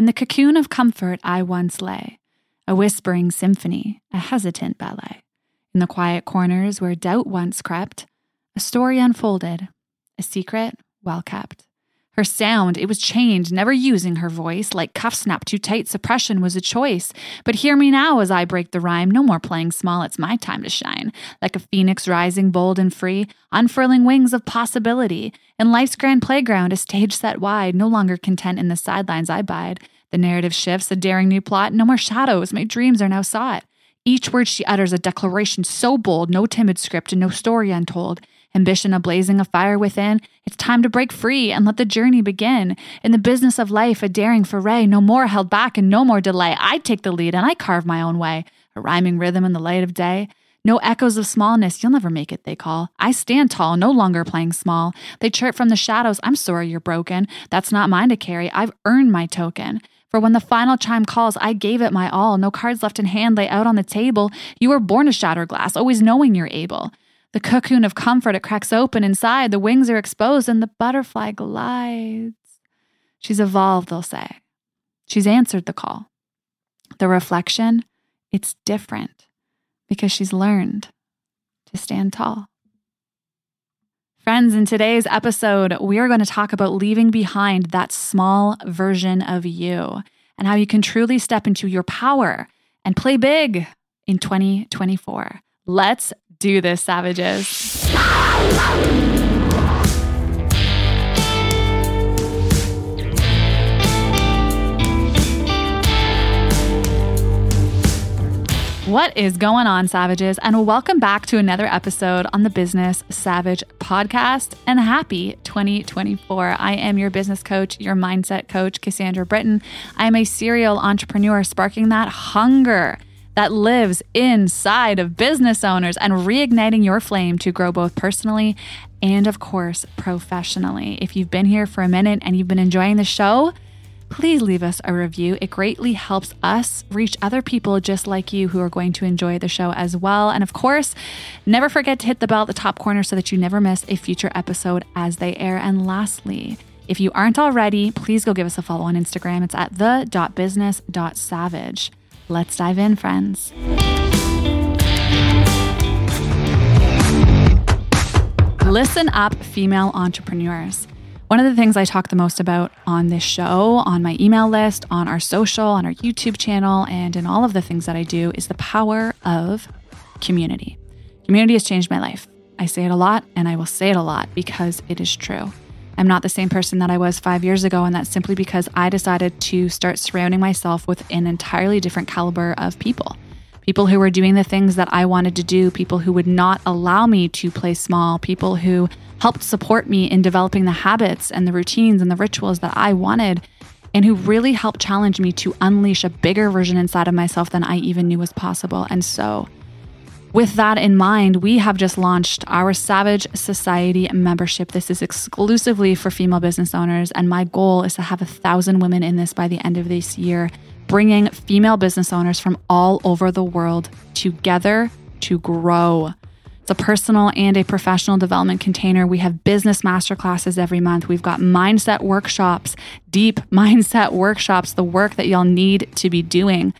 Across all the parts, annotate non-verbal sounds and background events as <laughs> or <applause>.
In the cocoon of comfort I once lay, a whispering symphony, a hesitant ballet. In the quiet corners where doubt once crept, a story unfolded, a secret well kept. Her sound, it was chained, never using her voice. Like cuff snap too tight, suppression was a choice. But hear me now as I break the rhyme. No more playing small, it's my time to shine. Like a phoenix rising bold and free, unfurling wings of possibility. In life's grand playground, a stage set wide, no longer content in the sidelines I bide. The narrative shifts, a daring new plot, no more shadows, my dreams are now sought. Each word she utters a declaration so bold, no timid script and no story untold ambition ablazing a fire within, it's time to break free and let the journey begin. In the business of life, a daring foray, no more held back and no more delay. I take the lead and I carve my own way, a rhyming rhythm in the light of day. No echoes of smallness, you'll never make it, they call. I stand tall, no longer playing small. They chirp from the shadows, I'm sorry you're broken. That's not mine to carry, I've earned my token. For when the final chime calls, I gave it my all. No cards left in hand lay out on the table. You were born to shatter glass, always knowing you're able. The cocoon of comfort, it cracks open inside, the wings are exposed, and the butterfly glides. She's evolved, they'll say. She's answered the call. The reflection, it's different because she's learned to stand tall. Friends, in today's episode, we are going to talk about leaving behind that small version of you and how you can truly step into your power and play big in 2024. Let's do this, savages. What is going on, savages? And welcome back to another episode on the Business Savage podcast. And happy 2024. I am your business coach, your mindset coach, Cassandra Britton. I am a serial entrepreneur sparking that hunger that lives inside of business owners and reigniting your flame to grow both personally and, of course, professionally. If you've been here for a minute and you've been enjoying the show, please leave us a review. It greatly helps us reach other people just like you who are going to enjoy the show as well. And of course, never forget to hit the bell at the top corner so that you never miss a future episode as they air. And lastly, if you aren't already, please go give us a follow on Instagram. It's at the.business.savage. Let's dive in, friends. Listen up, female entrepreneurs. One of the things I talk the most about on this show, on my email list, on our social, on our YouTube channel, and in all of the things that I do is the power of community. Community has changed my life. I say it a lot and I will say it a lot because it is true. I'm not the same person that I was five years ago, and that's simply because I decided to start surrounding myself with an entirely different caliber of people. People who were doing the things that I wanted to do, people who would not allow me to play small, people who helped support me in developing the habits and the routines and the rituals that I wanted, and who really helped challenge me to unleash a bigger version inside of myself than I even knew was possible. And so, with that in mind, we have just launched our Savage Society membership. This is exclusively for female business owners, and my goal is to have a thousand women in this by the end of this year, bringing female business owners from all over the world together to grow. It's a personal and a professional development container. We have business masterclasses every month. We've got mindset workshops, deep <laughs> mindset workshops, the work that y'all need to be doing.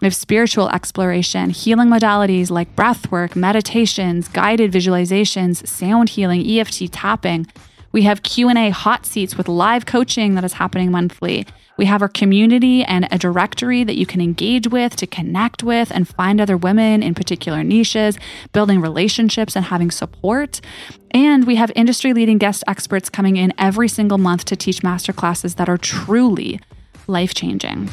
We have spiritual exploration, healing modalities like breath work, meditations, guided visualizations, sound healing, EFT tapping. We have Q&A hot seats with live coaching that is happening monthly. We have our community and a directory that you can engage with to connect with and find other women in particular niches, building relationships and having support. And we have industry leading guest experts coming in every single month to teach masterclasses that are truly life changing.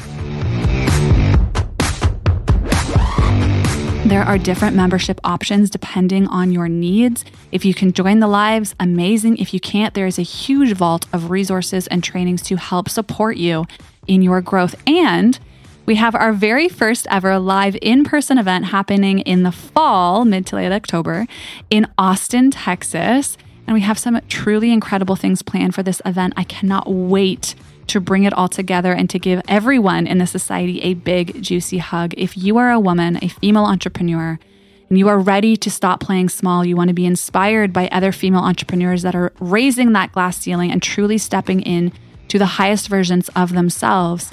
There are different membership options depending on your needs. If you can join the lives, amazing. If you can't, there is a huge vault of resources and trainings to help support you in your growth. And we have our very first ever live in person event happening in the fall, mid to late October, in Austin, Texas. And we have some truly incredible things planned for this event. I cannot wait to bring it all together and to give everyone in the society a big, juicy hug. If you are a woman, a female entrepreneur, and you are ready to stop playing small, you want to be inspired by other female entrepreneurs that are raising that glass ceiling and truly stepping in to the highest versions of themselves.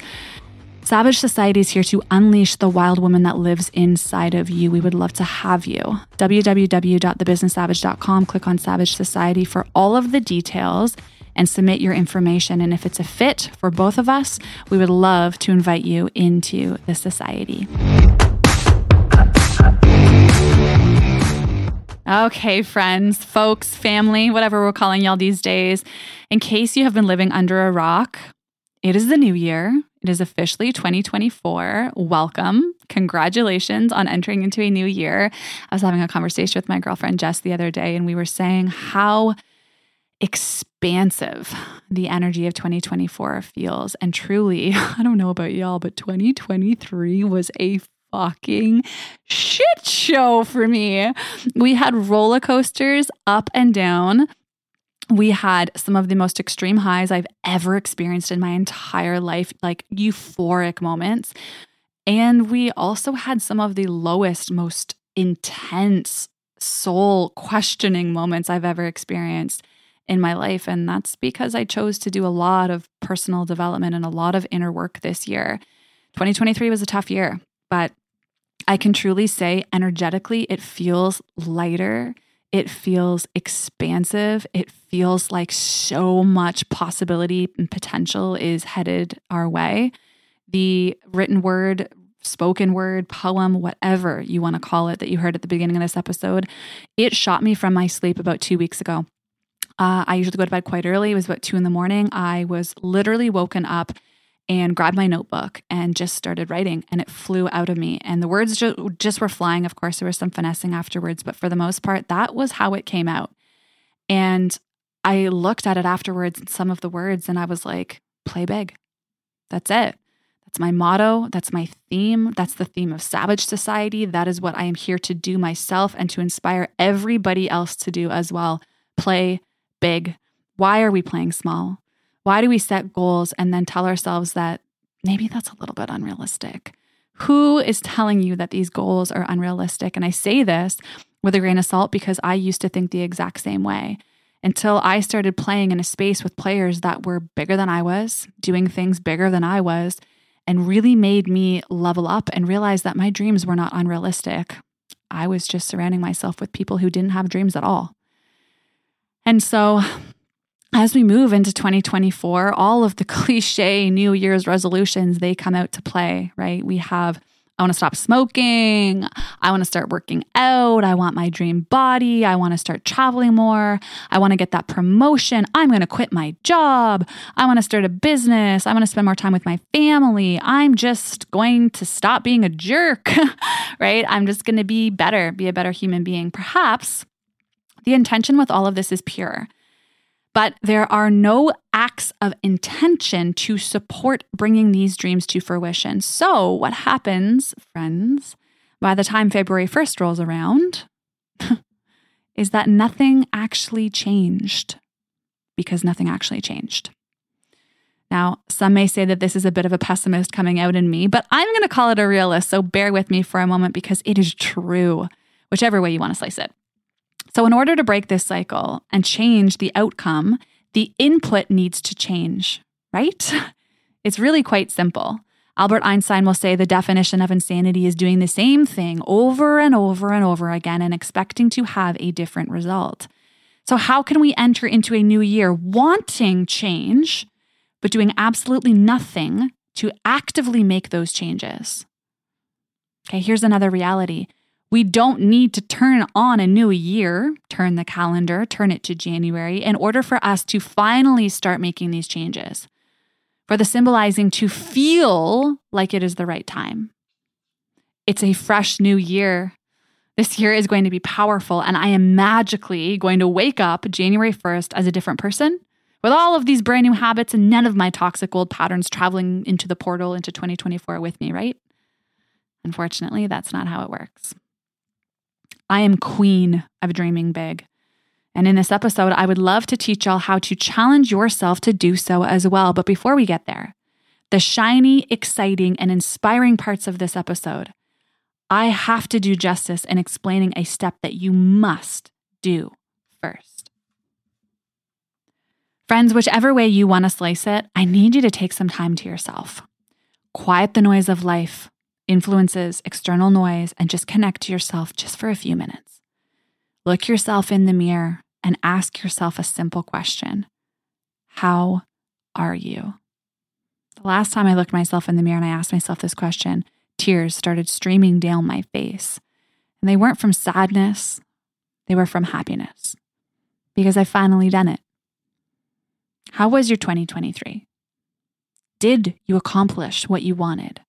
Savage Society is here to unleash the wild woman that lives inside of you. We would love to have you. www.thebusinesssavage.com. Click on Savage Society for all of the details and submit your information. And if it's a fit for both of us, we would love to invite you into the society. Okay, friends, folks, family, whatever we're calling y'all these days, in case you have been living under a rock, it is the new year. It is officially 2024. Welcome. Congratulations on entering into a new year. I was having a conversation with my girlfriend Jess the other day, and we were saying how expansive the energy of 2024 feels. And truly, <laughs> I don't know about y'all, but 2023 was a fucking shit show for me. We had roller coasters up and down. We had some of the most extreme highs I've ever experienced in my entire life, like euphoric moments. And we also had some of the lowest, most intense, soul questioning moments I've ever experienced in my life. And that's because I chose to do a lot of personal development and a lot of inner work this year. 2023 was a tough year, but I can truly say energetically, it feels lighter. It feels expansive. It feels like so much possibility and potential is headed our way. The written word, spoken word, poem, whatever you want to call it that you heard at the beginning of this episode, it shot me from my sleep about two weeks ago. Uh, I usually go to bed quite early. It was about two in the morning. I was literally woken up and grabbed my notebook and just started writing and it flew out of me. And the words ju- just were flying. Of course there was some finessing afterwards but for the most part that was how it came out. And i looked at it afterwards and some of the words and i was like play big. That's it. That's my motto. That's my theme. That's the theme of savage society. That is what i am here to do myself and to inspire everybody else to do as well. Play big why are we playing small why do we set goals and then tell ourselves that maybe that's a little bit unrealistic? Who is telling you that these goals are unrealistic? And I say this with a grain of salt because I used to think the exact same way until I started playing in a space with players that were bigger than I was, doing things bigger than I was, and really made me level up and realize that my dreams were not unrealistic. I was just surrounding myself with people who didn't have dreams at all. And so as we move into 2024, all of the <laughs> cliche New Year's resolutions, they come out to play, right? We have I want to stop smoking. I want to start working out. I want my dream body. I want to start traveling more. I want to get that promotion. I'm going to quit my job. I want to start a business. I want to spend more time with my family. I'm just going to stop being a jerk, <laughs> right? I'm just going to be better, be a better human being. Perhaps the intention with all of this is pure but there are no acts of intention to support bringing these dreams to fruition. So, what happens, friends, by the time February 1st rolls around, <laughs> is that nothing actually changed because nothing actually changed. Now, some may say that this is a bit of a pessimist coming out in me, but I'm going to call it a realist. So bear with me for a moment because it is true, whichever way you want to slice it. So, in order to break this cycle and change the outcome, the input needs to change, right? <laughs> It's really quite simple. Albert Einstein will say the definition of insanity is doing the same thing over and over and over again and expecting to have a different result. So, how can we enter into a new year wanting change, but doing absolutely nothing to actively make those changes? Okay, here's another reality we don't need to turn on a new year, turn the calendar, turn it to January in order for us to finally start making these changes. For the symbolizing to feel like it is the right time. It's a fresh new year. This year is going to be powerful, and I am magically going to wake up January 1st as a different person with all of these brand new habits and none of my toxic old patterns traveling into the portal into 2024 with me, right? Unfortunately, that's not how it works. I am queen of dreaming big. And in this episode, I would love to teach y'all how to challenge yourself to do so as well. But before we get there, the shiny, exciting, and inspiring parts of this episode, I have to do justice in explaining a step that you must do first. Friends, whichever way you want to slice it, I need you to take some time to yourself. quiet the noise of life, influences, external noise, and just connect to yourself just for a few minutes. Look yourself in the mirror and ask yourself a simple question How are you? The last time I looked myself in the mirror and I asked myself this question, tears started streaming down my face. And they weren't from sadness, they were from happiness because I finally done it. How was your 2023? Did you accomplish what you wanted?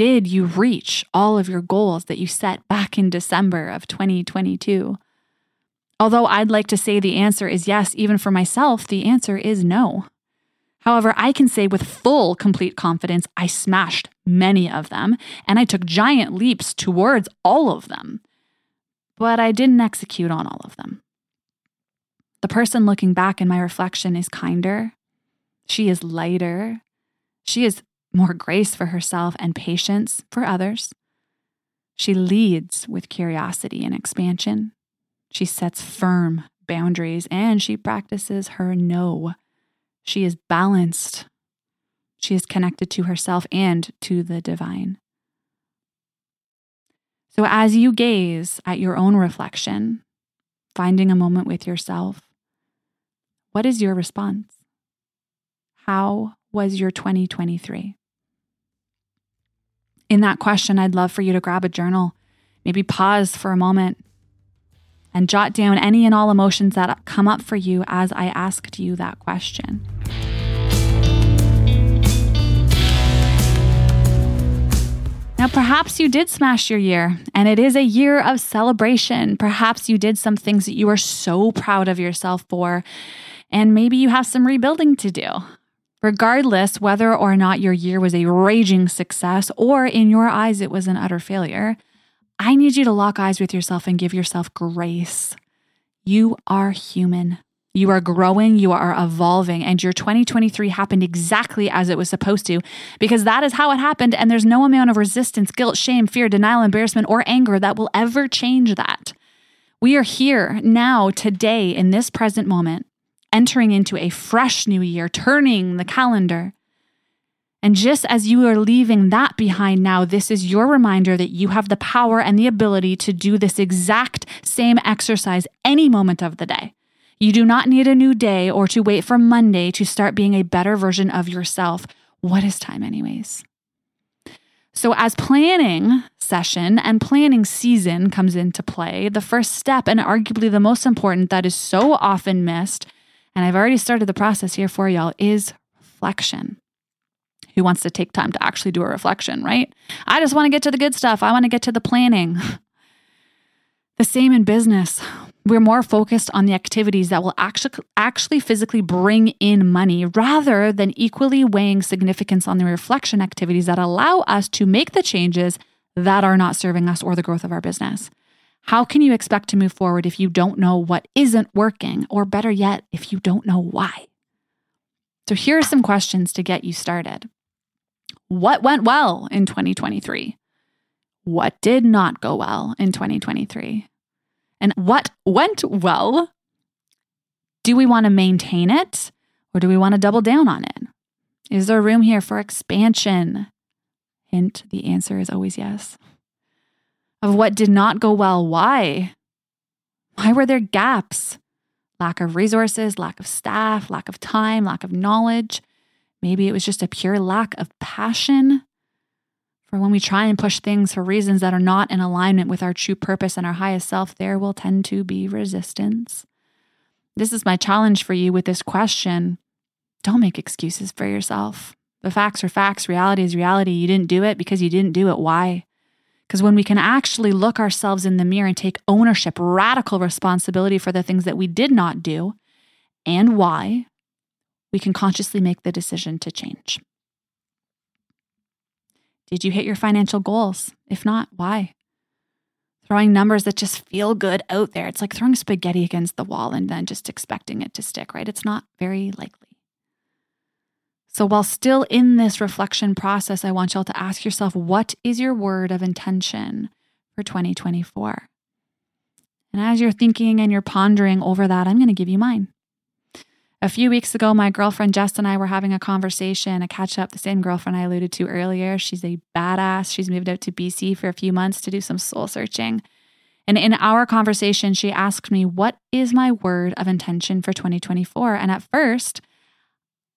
Did you reach all of your goals that you set back in December of 2022? Although I'd like to say the answer is yes, even for myself, the answer is no. However, I can say with full, complete confidence, I smashed many of them and I took giant leaps towards all of them. But I didn't execute on all of them. The person looking back in my reflection is kinder. She is lighter. She is more grace for herself and patience for others. She leads with curiosity and expansion. She sets firm boundaries and she practices her no. She is balanced. She is connected to herself and to the divine. So, as you gaze at your own reflection, finding a moment with yourself, what is your response? How was your 2023? In that question, I'd love for you to grab a journal, maybe pause for a moment, and jot down any and all emotions that come up for you as I asked you that question. Now, perhaps you did smash your year and it is a year of celebration. Perhaps you did some things that you are so proud of yourself for, and maybe you have some rebuilding to do. Regardless whether or not your year was a raging success or in your eyes it was an utter failure, I need you to lock eyes with yourself and give yourself grace. You are human. You are growing, you are evolving, and your 2023 happened exactly as it was supposed to because that is how it happened. And there's no amount of resistance, guilt, shame, fear, denial, embarrassment, or anger that will ever change that. We are here now, today, in this present moment, entering into a fresh new year, turning the calendar. And just as you are leaving that behind now, this is your reminder that you have the power and the ability to do this exact same exercise any moment of the day. You do not need a new day or to wait for Monday to start being a better version of yourself. What is time, anyways? So, as planning session and planning season comes into play, the first step, and arguably the most important that is so often missed, and I've already started the process here for y'all, is reflection who wants to take time to actually do a reflection, right? I just want to get to the good stuff. I want to get to the planning. <laughs> the same in business. We're more focused on the activities that will actually actually physically bring in money rather than equally weighing significance on the reflection activities that allow us to make the changes that are not serving us or the growth of our business. How can you expect to move forward if you don't know what isn't working, or better yet, if you don't know why? So, here are some questions to get you started. What went well in 2023? What did not go well in 2023? And what went well? Do we want to maintain it or do we want to double down on it? Is there room here for expansion? Hint the answer is always yes. Of what did not go well, why? Why were there gaps? Lack of resources, lack of staff, lack of time, lack of knowledge. Maybe it was just a pure lack of passion. For when we try and push things for reasons that are not in alignment with our true purpose and our highest self, there will tend to be resistance. This is my challenge for you with this question. Don't make excuses for yourself. The facts are facts, reality is reality. You didn't do it because you didn't do it. Why? Because when we can actually look ourselves in the mirror and take ownership, radical responsibility for the things that we did not do and why, we can consciously make the decision to change. Did you hit your financial goals? If not, why? Throwing numbers that just feel good out there. It's like throwing spaghetti against the wall and then just expecting it to stick, right? It's not very likely. So, while still in this reflection process, I want y'all to ask yourself what is your word of intention for 2024? And as you're thinking and you're pondering over that, I'm going to give you mine. A few weeks ago, my girlfriend Jess and I were having a conversation, a catch up, the same girlfriend I alluded to earlier. She's a badass. She's moved out to BC for a few months to do some soul searching. And in our conversation, she asked me, What is my word of intention for 2024? And at first,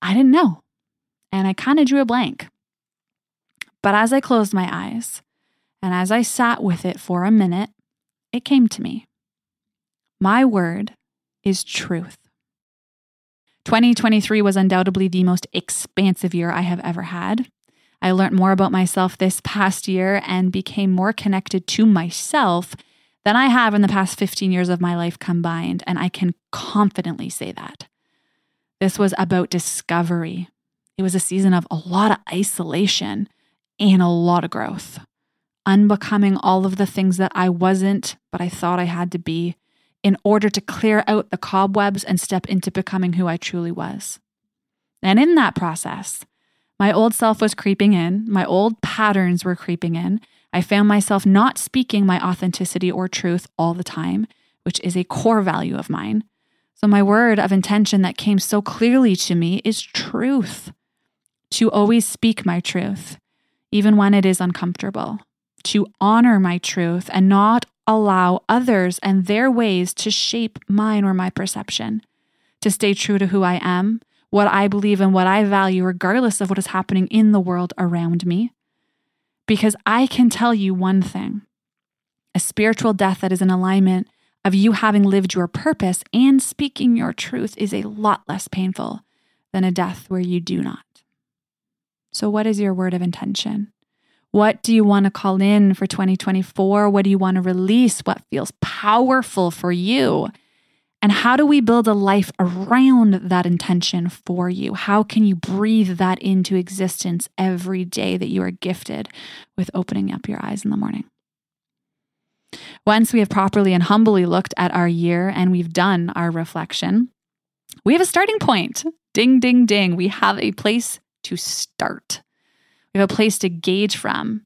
I didn't know. And I kind of drew a blank. But as I closed my eyes and as I sat with it for a minute, it came to me. My word is truth. 2023 was undoubtedly the most expansive year I have ever had. I learned more about myself this past year and became more connected to myself than I have in the past 15 years of my life combined, and I can confidently say that. This was about discovery. It was a season of a lot of isolation and a lot of growth, unbecoming all of the things that I wasn't, but I thought I had to be, in order to clear out the cobwebs and step into becoming who I truly was. And in that process, my old self was creeping in, my old patterns were creeping in. I found myself not speaking my authenticity or truth all the time, which is a core value of mine. So, my word of intention that came so clearly to me is truth. To always speak my truth, even when it is uncomfortable. To honor my truth and not allow others and their ways to shape mine or my perception, to stay true to who I am, what I believe, and what I value, regardless of what is happening in the world around me. Because I can tell you one thing a spiritual death that is in alignment of you having lived your purpose and speaking your truth is a lot less painful than a death where you do not. So, what is your word of intention? What do you want to call in for 2024? What do you want to release? What feels powerful for you? And how do we build a life around that intention for you? How can you breathe that into existence every day that you are gifted with opening up your eyes in the morning? Once we have properly and humbly looked at our year and we've done our reflection, we have a starting point. Ding, ding, ding. We have a place to start. We have a place to gauge from.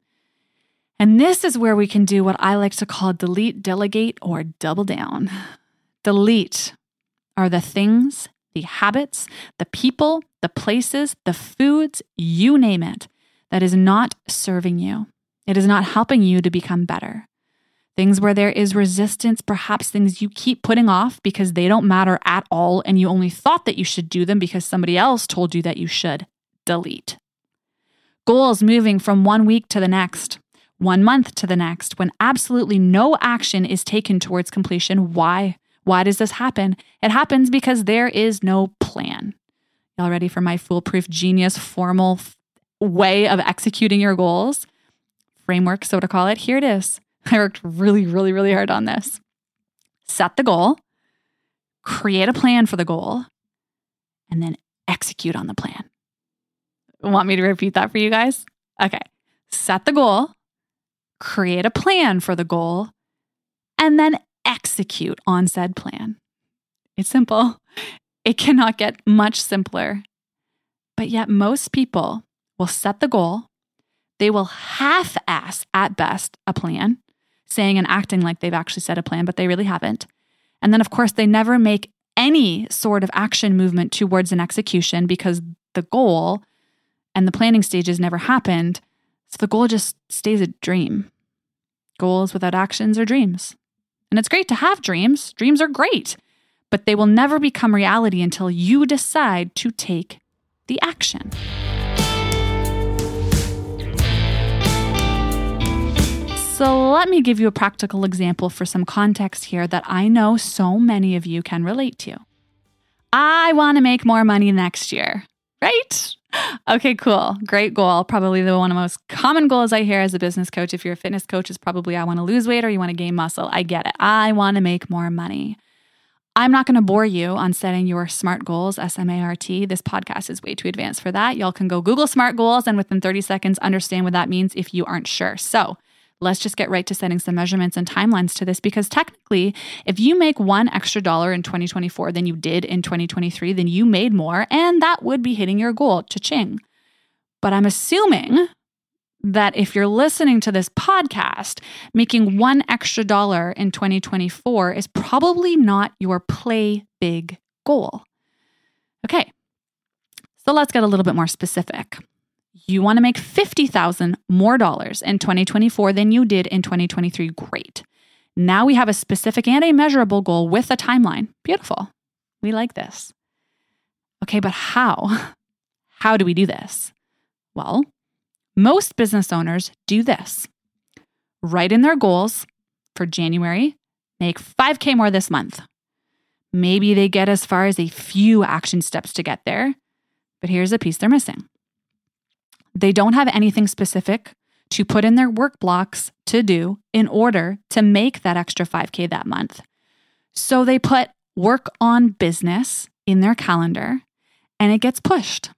And this is where we can do what I like to call delete, delegate, or double down. Delete are the things, the habits, the people, the places, the foods, you name it, that is not serving you. It is not helping you to become better. Things where there is resistance, perhaps things you keep putting off because they don't matter at all and you only thought that you should do them because somebody else told you that you should. Delete goals moving from one week to the next, one month to the next, when absolutely no action is taken towards completion. Why? Why does this happen? It happens because there is no plan. Y'all ready for my foolproof genius formal way of executing your goals? Framework, so to call it. Here it is. I worked really, really, really hard on this. Set the goal, create a plan for the goal, and then execute on the plan. Want me to repeat that for you guys? Okay. Set the goal, create a plan for the goal, and then execute on said plan. It's simple. It cannot get much simpler. But yet, most people will set the goal, they will half ass at best a plan, saying and acting like they've actually set a plan, but they really haven't. And then, of course, they never make any sort of action movement towards an execution because the goal and the planning stages never happened. So the goal just stays a dream. Goals without actions are dreams. And it's great to have dreams. Dreams are great, but they will never become reality until you decide to take the action. So, let me give you a practical example for some context here that I know so many of you can relate to. I want to make more money next year, right? Okay, cool. Great goal. Probably the one of the most common goals I hear as a business coach. If you're a fitness coach, is probably I want to lose weight or you want to gain muscle. I get it. I want to make more money. I'm not going to bore you on setting your SMART goals, S M A R T. This podcast is way too advanced for that. Y'all can go Google SMART goals and within 30 seconds understand what that means if you aren't sure. So, let's just get right to setting some measurements and timelines to this because technically, if you make one extra dollar in 2024 than you did in 2023, then you made more and that would be hitting your goal. Cha-ching. But I'm assuming that if you're listening to this podcast, making one extra dollar in 2024 is probably not your play big goal. Okay. So let's get a little bit more specific. You want to make 50,000 more dollars in 2024 than you did in 2023. Great. Now we have a specific and a measurable goal with a timeline. Beautiful. We like this. Okay, but how? <laughs> How do we do this? Well, most business owners do this write in their goals for January, make 5K more this month. Maybe they get as far as a few action steps to get there, but here's a piece they're missing. They don't have anything specific to put in their work blocks to do in order to make that extra 5K that month. So they put work on business in their calendar and it gets pushed.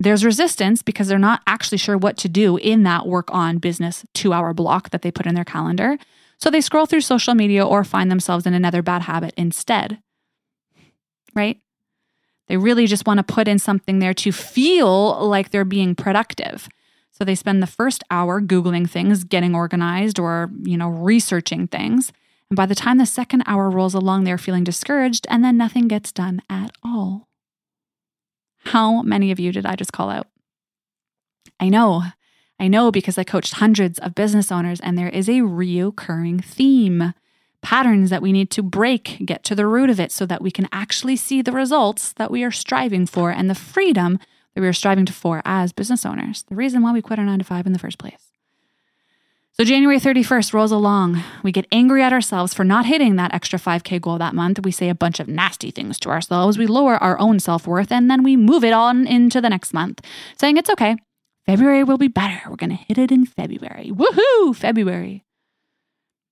There's resistance because they're not actually sure what to do in that work on business two hour block that they put in their calendar. So they scroll through social media or find themselves in another bad habit instead. Right? They really just want to put in something there to feel like they're being productive. So they spend the first hour Googling things, getting organized, or, you know, researching things. And by the time the second hour rolls along, they're feeling discouraged and then nothing gets done at all. How many of you did I just call out? I know. I know because I coached hundreds of business owners and there is a reoccurring theme. Patterns that we need to break, get to the root of it so that we can actually see the results that we are striving for and the freedom that we are striving to for as business owners. The reason why we quit our nine to five in the first place. So January 31st rolls along. We get angry at ourselves for not hitting that extra 5K goal that month. We say a bunch of nasty things to ourselves. We lower our own self worth and then we move it on into the next month, saying it's okay. February will be better. We're going to hit it in February. Woohoo, February.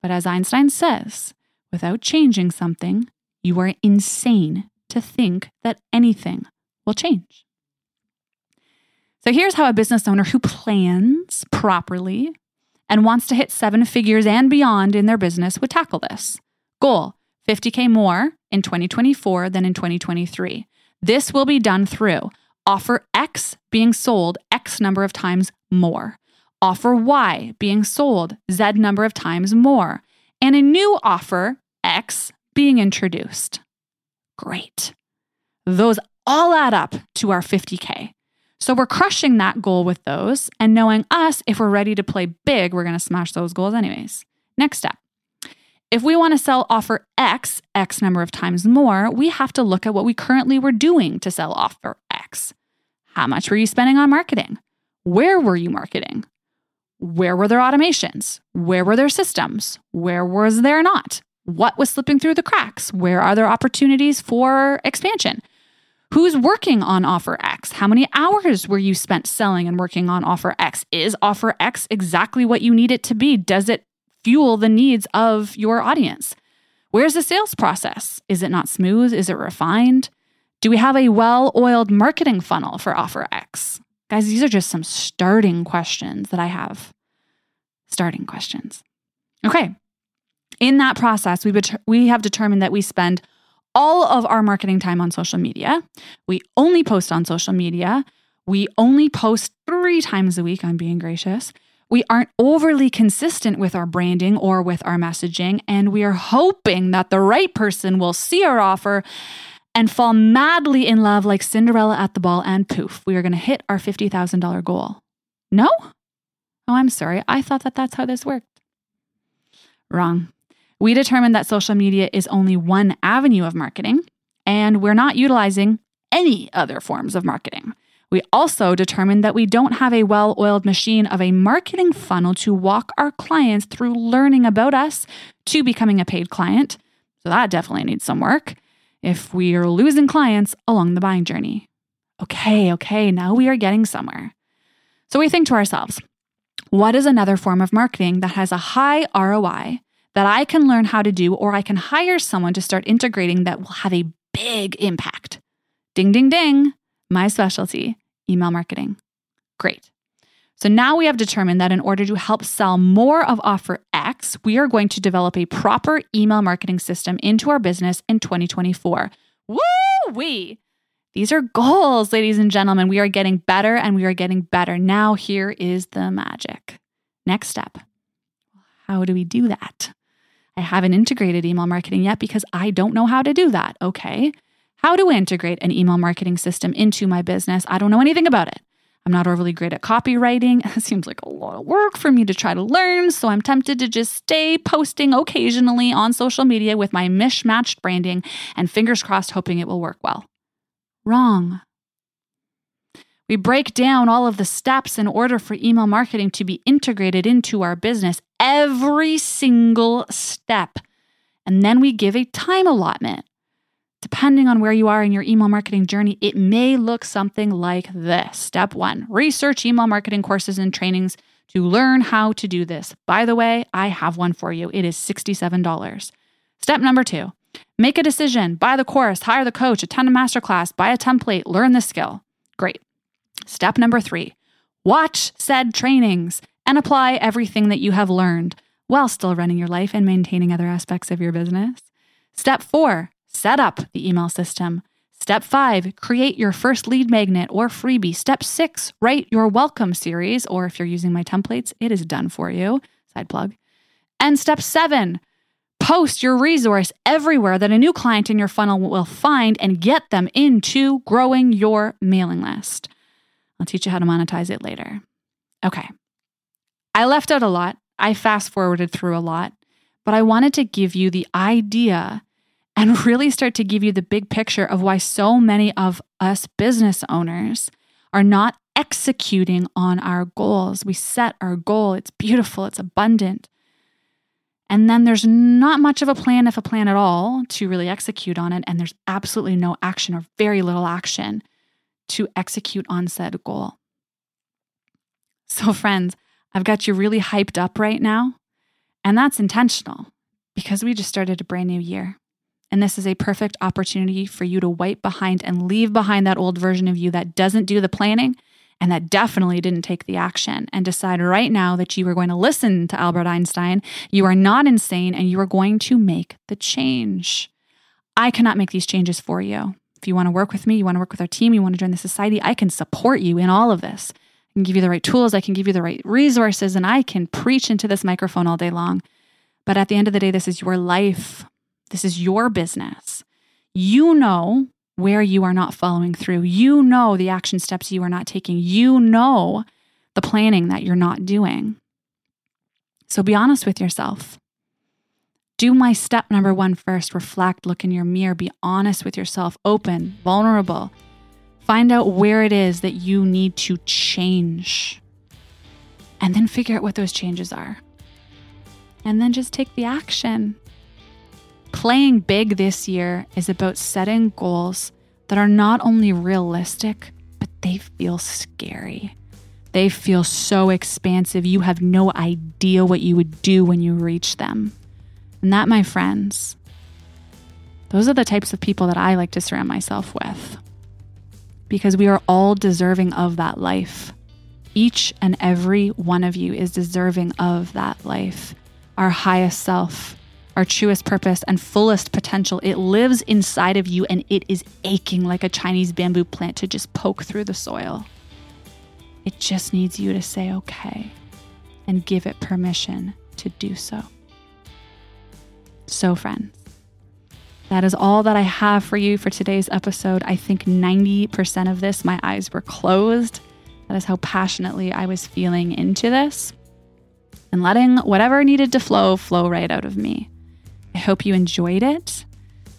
But as Einstein says, without changing something, you are insane to think that anything will change. So here's how a business owner who plans properly and wants to hit seven figures and beyond in their business would tackle this. Goal 50K more in 2024 than in 2023. This will be done through offer X being sold X number of times more, offer Y being sold Z number of times more, and a new offer X being introduced. Great. Those all add up to our 50K. So we're crushing that goal with those and knowing us, if we're ready to play big, we're going to smash those goals anyways. Next step. If we want to sell offer X, X number of times more, we have to look at what we currently were doing to sell offer X. How much were you spending on marketing? Where were you marketing? Where were there automations? Where were there systems? Where was there not? What was slipping through the cracks? Where are there opportunities for expansion? Who's working on offer X? How many hours were you spent selling and working on offer X? Is offer X exactly what you need it to be? Does it fuel the needs of your audience? Where's the sales process? Is it not smooth? Is it refined? Do we have a well oiled marketing funnel for offer X? Guys, these are just some starting questions that I have. Starting questions. Okay. In that process, we, bet- we have determined that we spend all of our marketing time on social media. We only post on social media. We only post three times a week. I'm being gracious. We aren't overly consistent with our branding or with our messaging, and we are hoping that the right person will see our offer and fall madly in love like Cinderella at the ball, and poof, we are going to hit our $50,000 goal. No? Oh, I'm sorry. I thought that that's how this worked. Wrong. We determined that social media is only one avenue of marketing, and we're not utilizing any other forms of marketing. We also determined that we don't have a well oiled machine of a marketing funnel to walk our clients through learning about us to becoming a paid client. So that definitely needs some work if we are losing clients along the buying journey. Okay, okay, now we are getting somewhere. So we think to ourselves, what is another form of marketing that has a high ROI that I can learn how to do, or I can hire someone to start integrating that will have a big impact. Ding, ding, ding. My specialty, email marketing. Great. So now we have determined that in order to help sell more of offer X, we are going to develop a proper email marketing system into our business in 2024. Woo wee! These are goals, ladies and gentlemen. We are getting better and we are getting better. Now, here is the magic. Next step. How do we do that? I haven't integrated email marketing yet because I don't know how to do that. Okay. how to integrate an email marketing system into my business. I don't know anything about it. I'm not overly great at copywriting. <laughs> It seems like a lot of work for me to try to learn, so I'm tempted to just stay posting occasionally on social media with my mishmatched branding and fingers crossed hoping it will work well. Wrong. We break down all of the steps in order for email marketing to be integrated into our business, every single step. And then we give a time allotment. Depending on where you are in your email marketing journey, it may look something like this. Step one research email marketing courses and trainings to learn how to do this. By the way, I have one for you. It is $67. Step number two make a decision, buy the course, hire the coach, attend a masterclass, buy a template, learn the skill. Great. Step number three watch said trainings and apply everything that you have learned while still running your life and maintaining other aspects of your business. Step four set up the email system. Step five, create your first lead magnet or freebie. Step six, write your welcome series, or if you're using my templates, it is done for you. Side plug. And step seven, post your resource everywhere that a new client in your funnel will find and get them into growing your mailing list. I'll teach you how to monetize it later. Okay. I left out a lot. I fast forwarded through a lot, but I wanted to give you the idea and <laughs> really start to give you the big picture of why so many of us business owners are not executing on our goals. We set our goal, it's beautiful, it's abundant. And then there's not much of a plan, if a plan at all, to really execute on it. And there's absolutely no action or very little action to execute on said goal. So, friends, I've got you really hyped up right now. And that's intentional because we just started a brand new year. And this is a perfect opportunity for you to wipe behind and leave behind that old version of you that doesn't do the planning and that definitely didn't take the action and decide right now that you are going to listen to Albert Einstein. You are not insane and you are going to make the change. I cannot make these changes for you. If you want to work with me, you want to work with our team, you want to join the society, I can support you in all of this. I can give you the right tools, I can give you the right resources, and I can preach into this microphone all day long. But at the end of the day, this is your life. This is your business. You know where you are not following through. You know the action steps you are not taking. You know the planning that you're not doing. So be honest with yourself. Do my step number one first. Reflect, look in your mirror, be honest with yourself, open, vulnerable. Find out where it is that you need to change. And then figure out what those changes are. And then just take the action. Playing big this year is about setting goals that are not only realistic, but they feel scary. They feel so expansive. You have no idea what you would do when you reach them. And that, my friends, those are the types of people that I like to surround myself with because we are all deserving of that life. Each and every one of you is deserving of that life, our highest self, our truest purpose, and fullest potential. It lives inside of you and it is aching like a Chinese bamboo plant to just poke through the soil. It just needs you to say okay and give it permission to do so. So, friends, that is all that I have for you for today's episode. I think 90% of this, my eyes were closed. That is how passionately I was feeling into this and letting whatever needed to flow, flow right out of me. I hope you enjoyed it.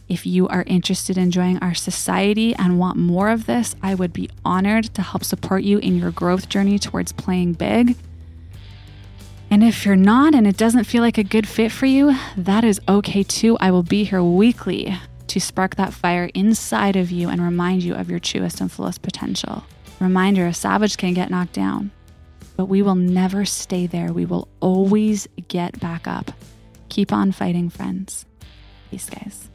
If you are interested in joining our society and want more of this, I would be honored to help support you in your growth journey towards playing big. And if you're not and it doesn't feel like a good fit for you, that is okay too. I will be here weekly to spark that fire inside of you and remind you of your truest and fullest potential. Reminder a savage can get knocked down, but we will never stay there. We will always get back up. Keep on fighting, friends. Peace, guys.